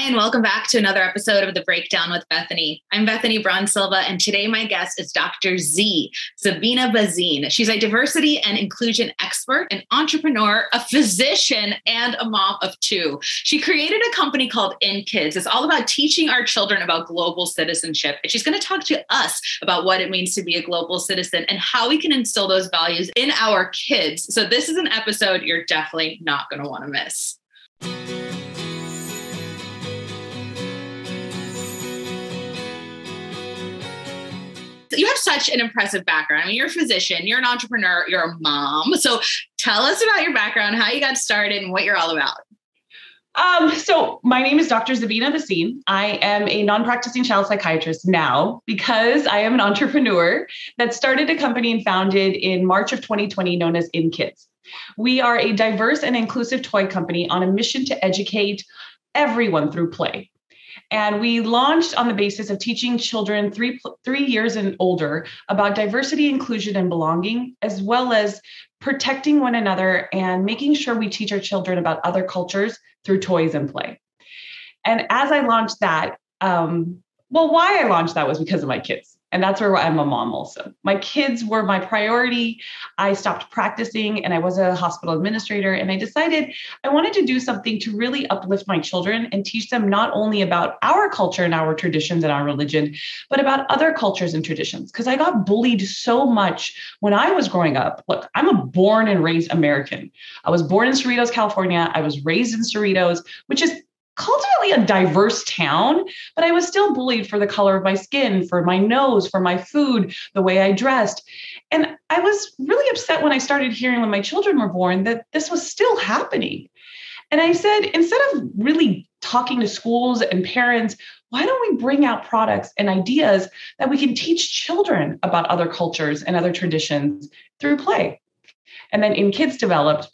Hi, and welcome back to another episode of The Breakdown with Bethany. I'm Bethany Braun Silva, and today my guest is Dr. Z, Zabina Bhasin. She's a diversity and inclusion expert, an entrepreneur, a physician, and a mom of two. She created a company called In Kids. It's all about teaching our children about global citizenship. And she's going to talk to us about what it means to be a global citizen and how we can instill those values in our kids. So, this is an episode you're definitely not going to want to miss. You have such an impressive background. I mean, you're a physician, you're an entrepreneur, you're a mom. So tell us about your background, how you got started, and what you're all about. Um, so my name is Dr. Zabina Bhasin. I am a non-practicing child psychiatrist now because I am an entrepreneur that started a company and founded in March of 2020 known as In Kids. We are a diverse and inclusive toy company on a mission to educate everyone through play. And we launched on the basis of teaching children three, three years and older about diversity, inclusion, and belonging, as well as protecting one another and making sure we teach our children about other cultures through toys and play. And as I launched that, um, well, why I launched that was because of my kids. And that's where I'm a mom also. My kids were my priority. I stopped practicing and I was a hospital administrator. And I decided I wanted to do something to really uplift my children and teach them not only about our culture and our traditions and our religion, but about other cultures and traditions. Because I got bullied so much when I was growing up. Look, I'm a born and raised American. I was born in Cerritos, California. I was raised in Cerritos, which is culturally a diverse town, but I was still bullied for the color of my skin, for my nose, for my food, the way I dressed. And I was really upset when I started hearing when my children were born that this was still happening. And I said, instead of really talking to schools and parents, why don't we bring out products and ideas that we can teach children about other cultures and other traditions through play? And then in Kids Developed,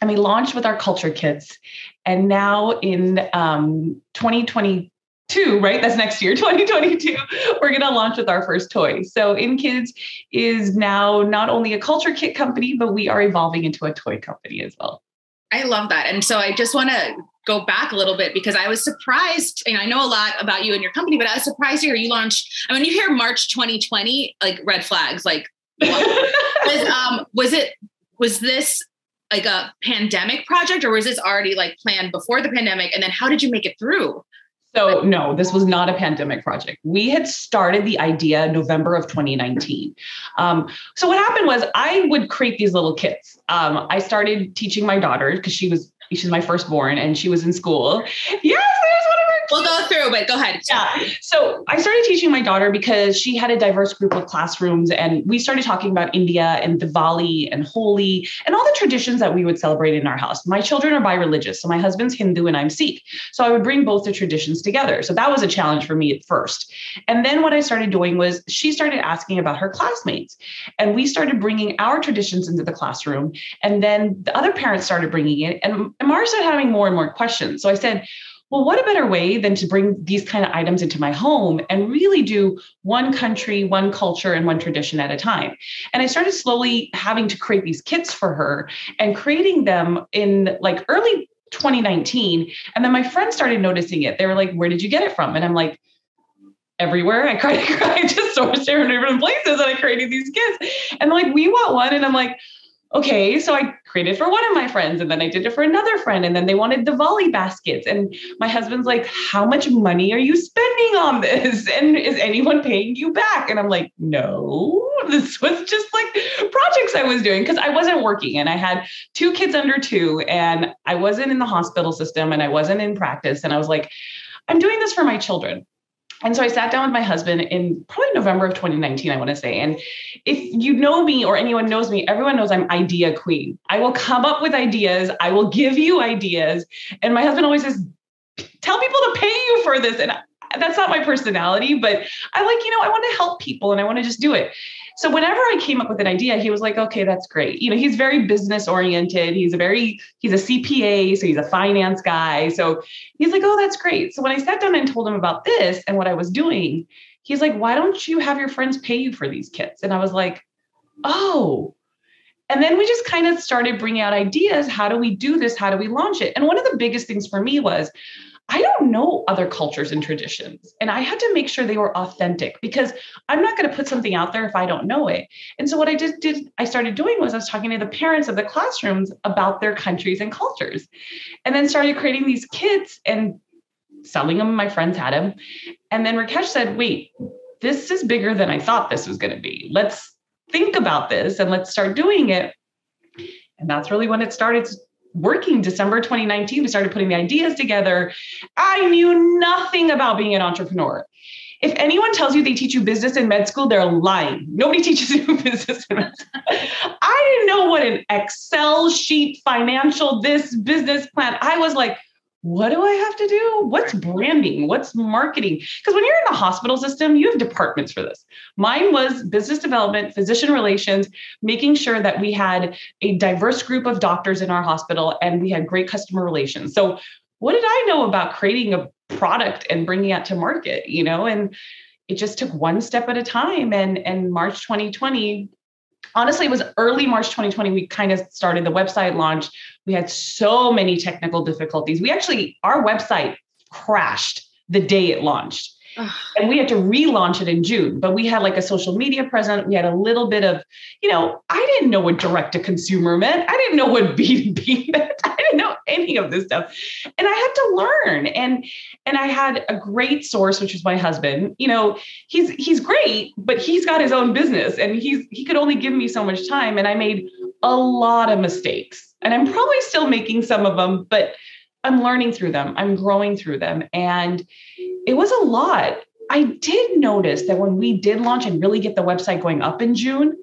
and we launched with our culture kits. And now in um, 2022, right? That's next year, 2022, we're going to launch with our first toy. So In Kids is now not only a culture kit company, but we are evolving into a toy company as well. I love that. And so I just want to go back a little bit because I was surprised, and I know a lot about you and your company, but I was surprised here you launched. I mean, you hear March 2020, like red flags, like was, um, was it was this like a pandemic project or was this already like planned before the pandemic? And then how did you make it through? So, no, this was not a pandemic project. We had started the idea November of 2019. Um, so, what happened was I would create these little kits. Um, I started teaching my daughter because she was she's my firstborn and she was in school. Yes, We'll go through, but go ahead. Yeah. So I started teaching my daughter because she had a diverse group of classrooms, and we started talking about India and Diwali and Holi and all the traditions that we would celebrate in our house. My children are bi-religious, so my husband's Hindu and I'm Sikh. So I would bring both the traditions together. So that was a challenge for me at first. And then what I started doing was she started asking about her classmates, and we started bringing our traditions into the classroom. And then the other parents started bringing it, and Mara started having more and more questions. So I said, well, what a better way than to bring these kind of items into my home and really do one country, one culture, and one tradition at a time? And I started slowly having to create these kits for her and creating them in like early 2019. And then my friends started noticing it. They were like, Where did you get it from? And I'm like, everywhere. I cried, I cried, just sourced from different places and I created these kits. And like, we want one. And I'm like, okay, so I created for one of my friends and then I did it for another friend. And then they wanted Diwali baskets. And my husband's like, how much money are you spending on this? And is anyone paying you back? And I'm like, no, this was just like projects I was doing because I wasn't working and I had two kids under two and I wasn't in the hospital system and I wasn't in practice. And I was like, I'm doing this for my children. And so I sat down with my husband in probably November of 2019, I want to say. And if you know me or anyone knows me, everyone knows I'm idea queen. I will come up with ideas, I will give you ideas. And my husband always says, tell people to pay you for this. And that's not my personality, but I like, you know, I want to help people and I want to just do it. So whenever I came up with an idea, he was like, okay, that's great. You know, he's very business oriented. He's a very, he's a CPA, so he's a finance guy. So he's like, oh, that's great. So when I sat down and told him about this and what I was doing, he's like, why don't you have your friends pay you for these kits? And I was like, oh, and then we just kind of started bringing out ideas. How do we do this? How do we launch it? And one of the biggest things for me was I don't know other cultures and traditions. And I had to make sure they were authentic because I'm not going to put something out there if I don't know it. And so what I did, did I started doing was I was talking to the parents of the classrooms about their countries and cultures. And then started creating these kits and selling them. My friends had them. And then Rakesh said, wait, this is bigger than I thought this was going to be. Let's think about this and let's start doing it. And that's really when it started working December 2019. We started putting the ideas together. I knew nothing about being an entrepreneur. If anyone tells you they teach you business in med school, they're lying. Nobody teaches you business in med school. I didn't know what an Excel sheet, financial, this business plan. I was like, what do I have to do? What's branding? What's marketing? Because when you're in the hospital system, you have departments for this. Mine was business development, physician relations, making sure that we had a diverse group of doctors in our hospital and we had great customer relations. So, what did I know about creating a product and bringing it to market? You know, and it just took one step at a time. And and March 2020, honestly, it was early March 2020. We kind of started the website launch. We had so many technical difficulties. We actually, our website crashed the day it launched and we had to relaunch it in June. But we had like a social media presence. We had a little bit of, you know, I didn't know what direct to consumer meant. I didn't know what B2B meant. I didn't know any of this stuff. And I had to learn. And and I had a great source, which was my husband. You know, he's he's great, but he's got his own business and he's he could only give me so much time. And I made a lot of mistakes. And I'm probably still making some of them, but I'm learning through them. I'm growing through them. And it was a lot. I did notice that when we did launch and really get the website going up in June,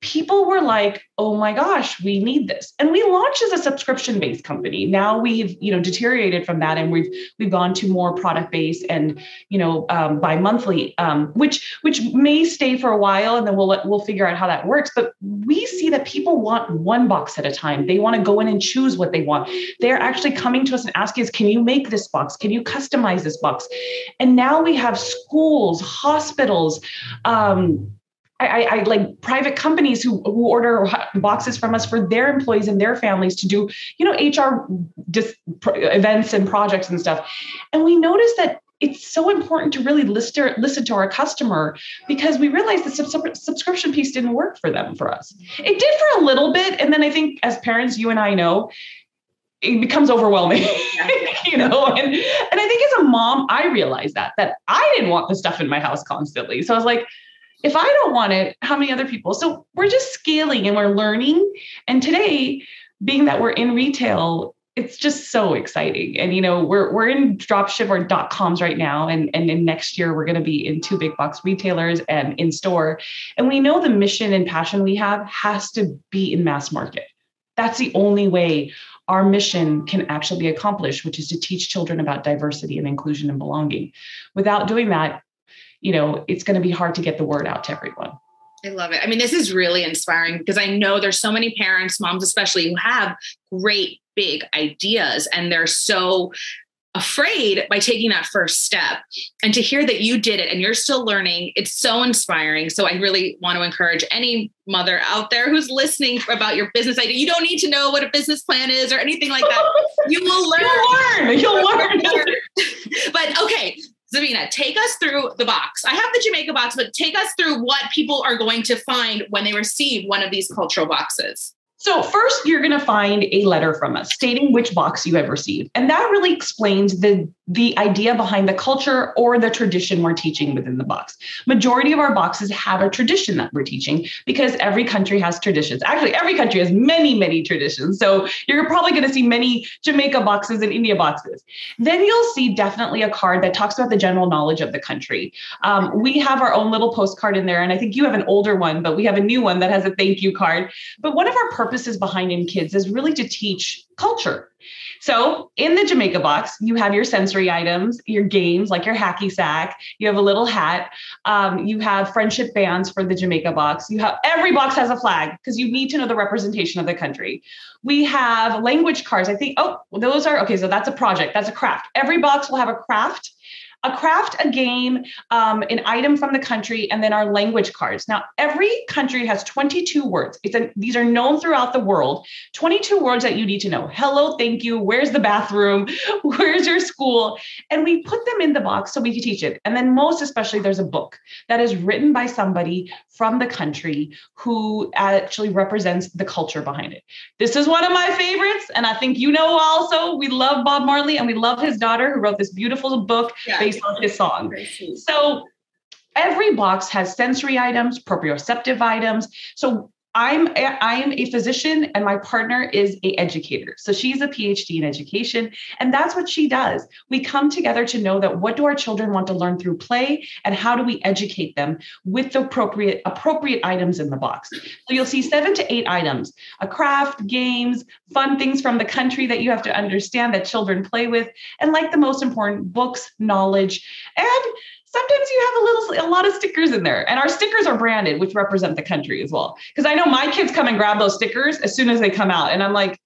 people were like, "Oh my gosh, we need this." And we launched as a subscription-based company. Now we've, you know, deteriorated from that, and we've we've gone to more product-based and you know um, bi-monthly, um, which which may stay for a while, and then we'll let, we'll figure out how that works. But we see that people want one box at a time. They want to go in and choose what they want. They're actually coming to us and asking us, "Can you make this box? Can you customize this box?" And now we have schools, hospitals. Um, I, I, like private companies who, who order boxes from us for their employees and their families to do, you know, HR dis- events and projects and stuff. And we noticed that it's so important to really listen, listen to our customer because we realized the sub- subscription piece didn't work for them for us. It did for a little bit. And then I think as parents, you and I know, it becomes overwhelming, you know. And and I think as a mom, I realized that that I didn't want the stuff in my house constantly. So I was like, if I don't want it, how many other people? So we're just scaling and we're learning. And today, being that we're in retail, it's just so exciting. And you know, we're we're in dropship or dot coms right now. And, and next year, we're going to be in two big box retailers and in store. And we know the mission and passion we have has to be in mass market. That's the only way our mission can actually be accomplished, which is to teach children about diversity and inclusion and belonging. Without doing that, you know, it's going to be hard to get the word out to everyone. I love it. I mean, this is really inspiring because I know there's so many parents, moms especially, who have great big ideas and they're so afraid by taking that first step. And to hear that you did it and you're still learning, it's so inspiring. So I really want to encourage any mother out there who's listening about your business idea. You don't need to know what a business plan is or anything like that. You will learn. You'll learn. You'll learn. but okay, Zabina, take us through the box. I have the Jamaica box, but take us through what people are going to find when they receive one of these cultural boxes. So, first, you're going to find a letter from us stating which box you have received. And that really explains the the idea behind the culture or the tradition we're teaching within the box. Majority of our boxes have a tradition that we're teaching because every country has traditions. Actually, every country has many, many traditions. So you're probably going to see many Jamaica boxes and India boxes. Then you'll see definitely a card that talks about the general knowledge of the country. Um, we have our own little postcard in there, and I think you have an older one, but we have a new one that has a thank you card. But one of our behind In Kids is really to teach culture so in the Jamaica box, you have your sensory items, your games like your hacky sack. You have a little hat. Um, you have friendship bands for the Jamaica box. You have every box has a flag because you need to know the representation of the country. We have language cards. I think. Oh, those are okay. So that's a project. That's a craft. Every box will have a craft a craft, a game, um, an item from the country, and then our language cards. Now, every country has 22 words. It's a, these are known throughout the world. 22 words that you need to know. Hello, thank you. Where's the bathroom? Where's your school? And we put them in the box so we can teach it. And then most especially, there's a book that is written by somebody from the country who actually represents the culture behind it. This is one of my favorites, and I think you know also. We love Bob Marley, and we love his daughter who wrote this beautiful book yeah. Based on his song. So every box has sensory items, proprioceptive items. So I'm a, I am a physician and my partner is a educator. So she's a PhD in education and that's what she does. We come together to know that what do our children want to learn through play and how do we educate them with the appropriate appropriate items in the box. So you'll see 7 to 8 items, a craft, games, fun things from the country that you have to understand that children play with and like the most important books, knowledge and sometimes you have a little a lot of stickers in there and our stickers are branded which represent the country as well. Because i know my kids come and grab those stickers as soon as they come out and i'm like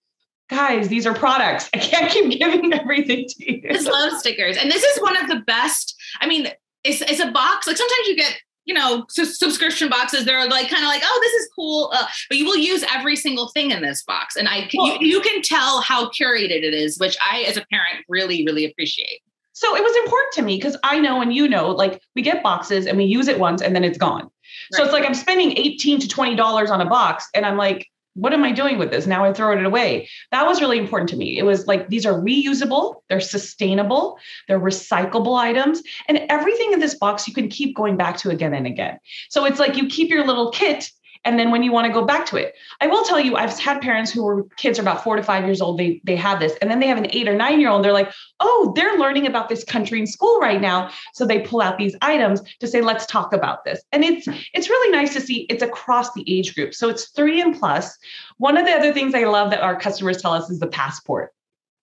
guys these are products. I can't keep giving everything to you. I just love stickers. And this is one of the best i mean it's, it's a box like sometimes you get you know subscription boxes they're like kind of like oh this is cool uh, but you will use every single thing in this box and i you, you can tell how curated it is which i as a parent really really appreciate so it was important to me because I know and you know, like we get boxes and we use it once and then it's gone. Right. So it's like I'm spending 18 to 20 dollars on a box and I'm like, what am I doing with this? Now I throw it away. That was really important to me. It was like these are reusable, they're sustainable, they're recyclable items, and everything in this box you can keep going back to again and again. So it's like you keep your little kit and then when you want to go back to it i will tell you i've had parents who were kids are about four to five years old they they have this and then they have an eight or nine year old they're like oh they're learning about this country in school right now. So they pull out these items to say let's talk about this. And it's it's really nice to see it's across the age group. So it's three and plus. plus. One of the other things i love that our customers tell us is the passport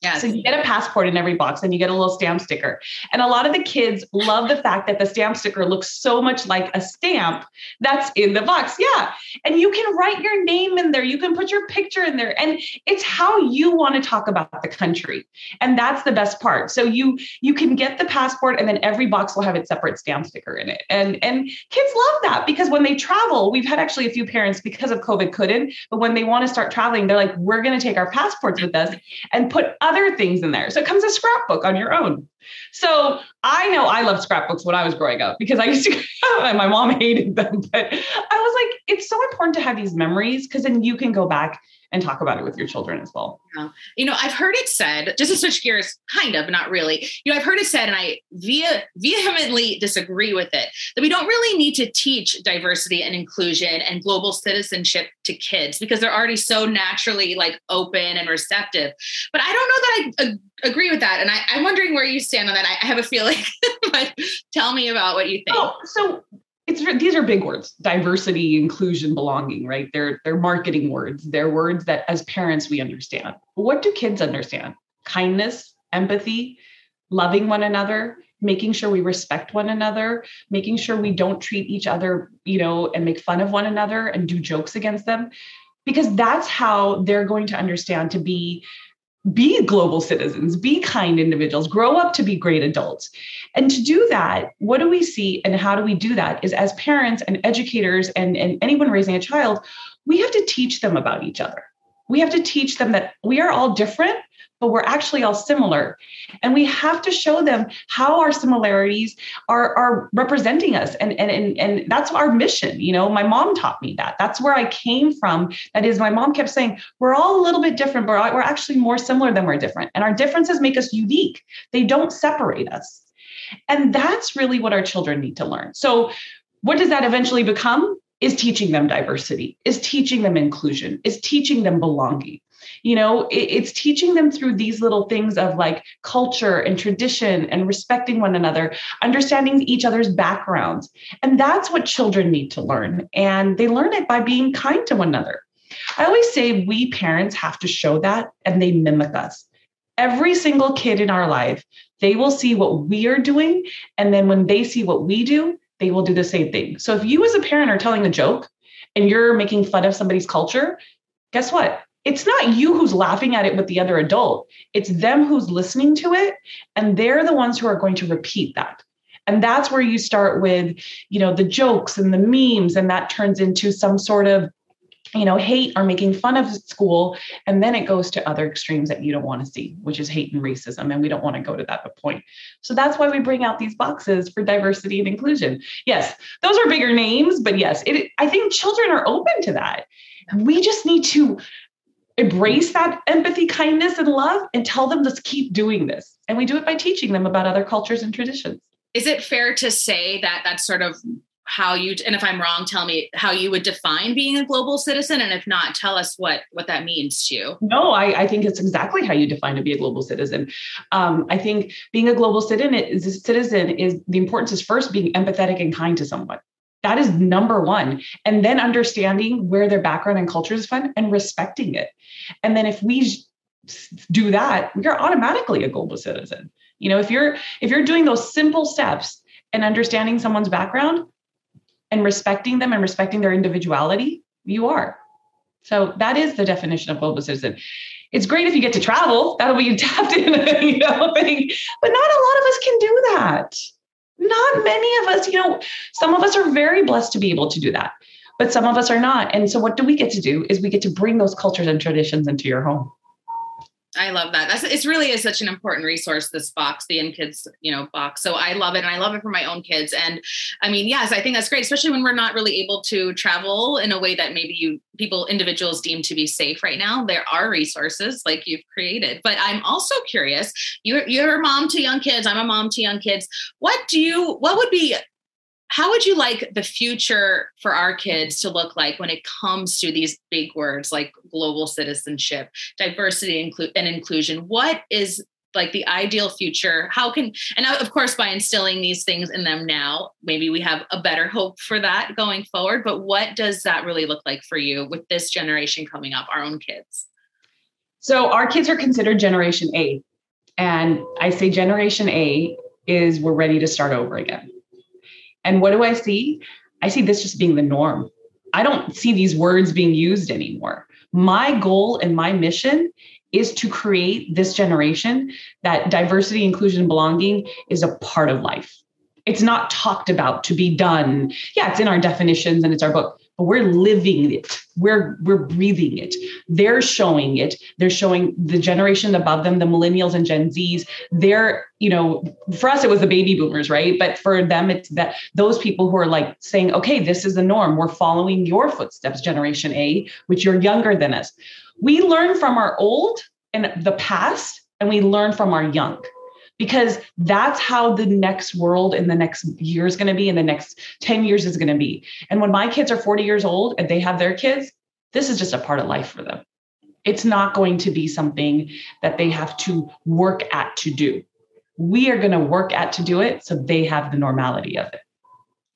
yeah. So you get a passport in every box and you get a little stamp sticker. And a lot of the kids love the fact that the stamp sticker looks so much like a stamp that's in the box. Yeah. And you can write your name in there. You can put your picture in there. And it's how you want to talk about the country. And that's the best part. So you you can get the passport and then every box will have its separate stamp sticker in it. And and kids love that because when they travel, we've had actually a few parents because of COVID couldn't, but when they want to start traveling, they're like, we're going to take our passports with us and put other things in there. So it comes a scrapbook on your own. So I know I loved scrapbooks when I was growing up because I used to, and my mom hated them. But I was like, it's so important to have these memories because then you can go back and talk about it with your children as well. Yeah. You know, I've heard it said, just to switch gears, kind of, not really. You know, I've heard it said, and I via, vehemently disagree with it, that we don't really need to teach diversity and inclusion and global citizenship to kids because they're already so naturally like open and receptive. But I don't know that I agree with that. And I, am wondering where you stand on that. I, I have a feeling, but tell me about what you think. Oh, so it's these are big words. Diversity inclusion belonging right? They're they're marketing words. They're words that as parents we understand. What do kids understand? Kindness empathy loving one another making sure we respect one another making sure we don't treat each other you know and make fun of one another and do jokes against them because that's how they're going to understand to be be global citizens, be kind individuals, grow up to be great adults. And to do that, what do we see and how do we do that is as parents and educators and, and anyone raising a child, we have to teach them about each other. We have to teach them that we are all different, but we're actually all similar. And we have to show them how our similarities are, are representing us. And, and, and, and that's our mission. You know, my mom taught me that. That's where I came from. That is, my mom kept saying, we're all a little bit different, but we're actually more similar than we're different. And our differences make us unique, they don't separate us. And that's really what our children need to learn. So, what does that eventually become? Is teaching them diversity, is teaching them inclusion, is teaching them belonging you know it, it's teaching them through these little things of like culture and tradition and respecting one another understanding each other's backgrounds. And that's what children need to learn. And they learn it by being kind to one another. I always say we parents have to show that and they mimic us. Every single kid in our life they will see what we are doing. And then when they see what we do they will do the same thing. So if you as a parent are telling a joke and you're making fun of somebody's culture guess what it's not you who's laughing at it with the other adult. It's them who's listening to it. And they're the ones who are going to repeat that. And that's where you start with, you know, the jokes and the memes, and that turns into some sort of you know, hate or making fun of school. And then it goes to other extremes that you don't want to see, which is hate and racism. And we don't want to go to that point. So that's why we bring out these boxes for diversity and inclusion. Yes, those are bigger names, but yes, it, I think children are open to that. And we just need to embrace that empathy, kindness, and love and tell them, let's keep doing this. And we do it by teaching them about other cultures and traditions. Is it fair to say that that's sort of how you and if i'm wrong tell me how you would define being a global citizen and if not tell us what what that means to you no i, I think it's exactly how you define to be a global citizen um, i think being a global citizen is a citizen is the importance is first being empathetic and kind to someone that is number one and then understanding where their background and culture is from and respecting it and then if we do that we are automatically a global citizen you know if you're if you're doing those simple steps and understanding someone's background and respecting them and respecting their individuality, you are. So that is the definition of global citizen. It's great if you get to travel. That'll be tapped in, you know, thing. But not a lot of us can do that. Not many of us, you know, some of us are very blessed to be able to do that, but some of us are not. And so what do we get to do is we get to bring those cultures and traditions into your home. I love that. That's it's really is such an important resource. This box, the in kids, you know, box. So I love it, and I love it for my own kids. And I mean, yes, I think that's great, especially when we're not really able to travel in a way that maybe you people individuals deem to be safe right now. There are resources like you've created. But I'm also curious. You're you're a mom to young kids. I'm a mom to young kids. What do you? What would be how would you like the future for our kids to look like when it comes to these big words like global citizenship diversity and inclusion what is like the ideal future how can and of course by instilling these things in them now maybe we have a better hope for that going forward but what does that really look like for you with this generation coming up our own kids so our kids are considered generation a and i say generation a is we're ready to start over again and what do I see? I see this just being the norm. I don't see these words being used anymore. My goal and my mission is to create this generation that diversity, inclusion, belonging is a part of life. It's not talked about to be done. Yeah, it's in our definitions and it's our book, but we're living it. We're we're breathing it. They're showing it. They're showing the generation above them, the millennials and Gen Zs. They're, you know, for us it was the baby boomers, right? But for them, it's that those people who are like saying, okay, this is the norm. We're following your footsteps, Generation A, which you're younger than us. We learn from our old and the past, and we learn from our young because that's how the next world in the next year is going to be in the next 10 years is going to be. And when my kids are 40 years old and they have their kids this is just a part of life for them. It's not going to be something that they have to work at to do. We are going to work at to do it so they have the normality of it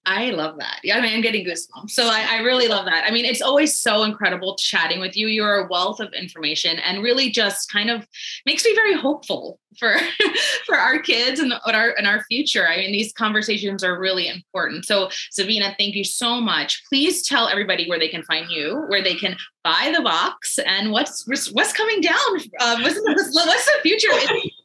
I love that. Yeah, I mean, I'm getting goosebumps. So I, I, really love that. I mean, it's always so incredible chatting with you. You're a wealth of information and really just kind of makes me very hopeful for for our kids and our and our future. I mean, these conversations are really important. So, Zabina, thank you so much. Please tell everybody where they can find you, where they can buy the box, and what's what's coming down. Uh, what's, what's the future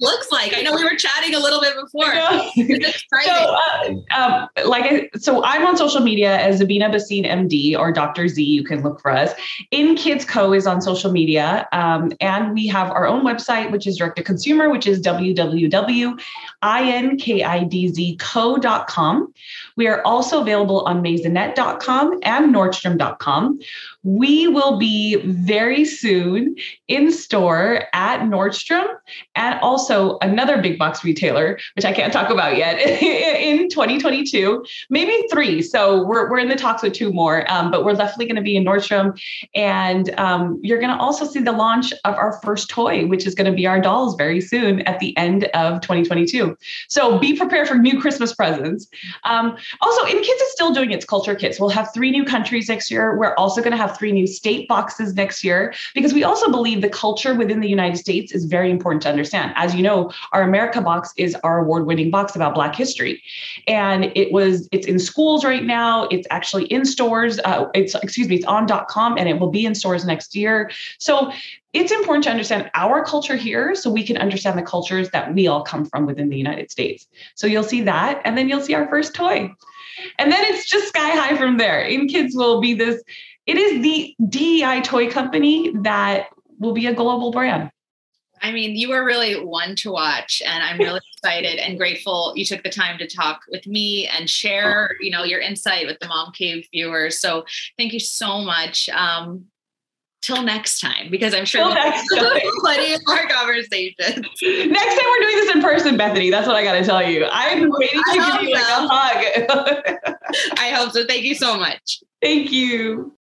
looks like? I know we were chatting a little bit before. so, uh, um, like, I, so I'm on social media as Zabina Bhasin MD or Dr. Z. You can look for us. In Kids Co is on social media, um, and we have our own website, which is direct to consumer, which is www.inkidzco.com. We are also available on Maisonette.com and Nordstrom.com. We will be very soon in store at Nordstrom and also another big box retailer, which I can't talk about yet, in 2022, maybe three. So we're, we're in the talks with two more, um, but we're definitely going to be in Nordstrom. And um, you're going to also see the launch of our first toy, which is going to be our dolls very soon at the end of 2022. So be prepared for new Christmas presents. Um, also, In Kids is still doing its culture kits. We'll have three new countries next year. We're also going to have three new state boxes next year because we also believe the culture within the United States is very important to understand. As you know, our America box is our award-winning box about Black history, and it was it's in schools right now. It's actually in stores. Uh, it's excuse me, it's on .com and it will be in stores next year. So it's important to understand our culture here so we can understand the cultures that we all come from within the United States. So you'll see that, and then you'll see our first toy. And then it's just sky high from there. In Kids will be this, it is the DEI toy company that will be a global brand. I mean, you are really one to watch, and I'm really excited and grateful you took the time to talk with me and share, you know, your insight with the Mom Cave viewers. So thank you so much. Um, till next time, because I'm sure there's plenty of more conversations. Next time we're doing this in person, Bethany. That's what I got to tell you. I'm waiting to give you like a hug. I hope so. Thank you so much. Thank you.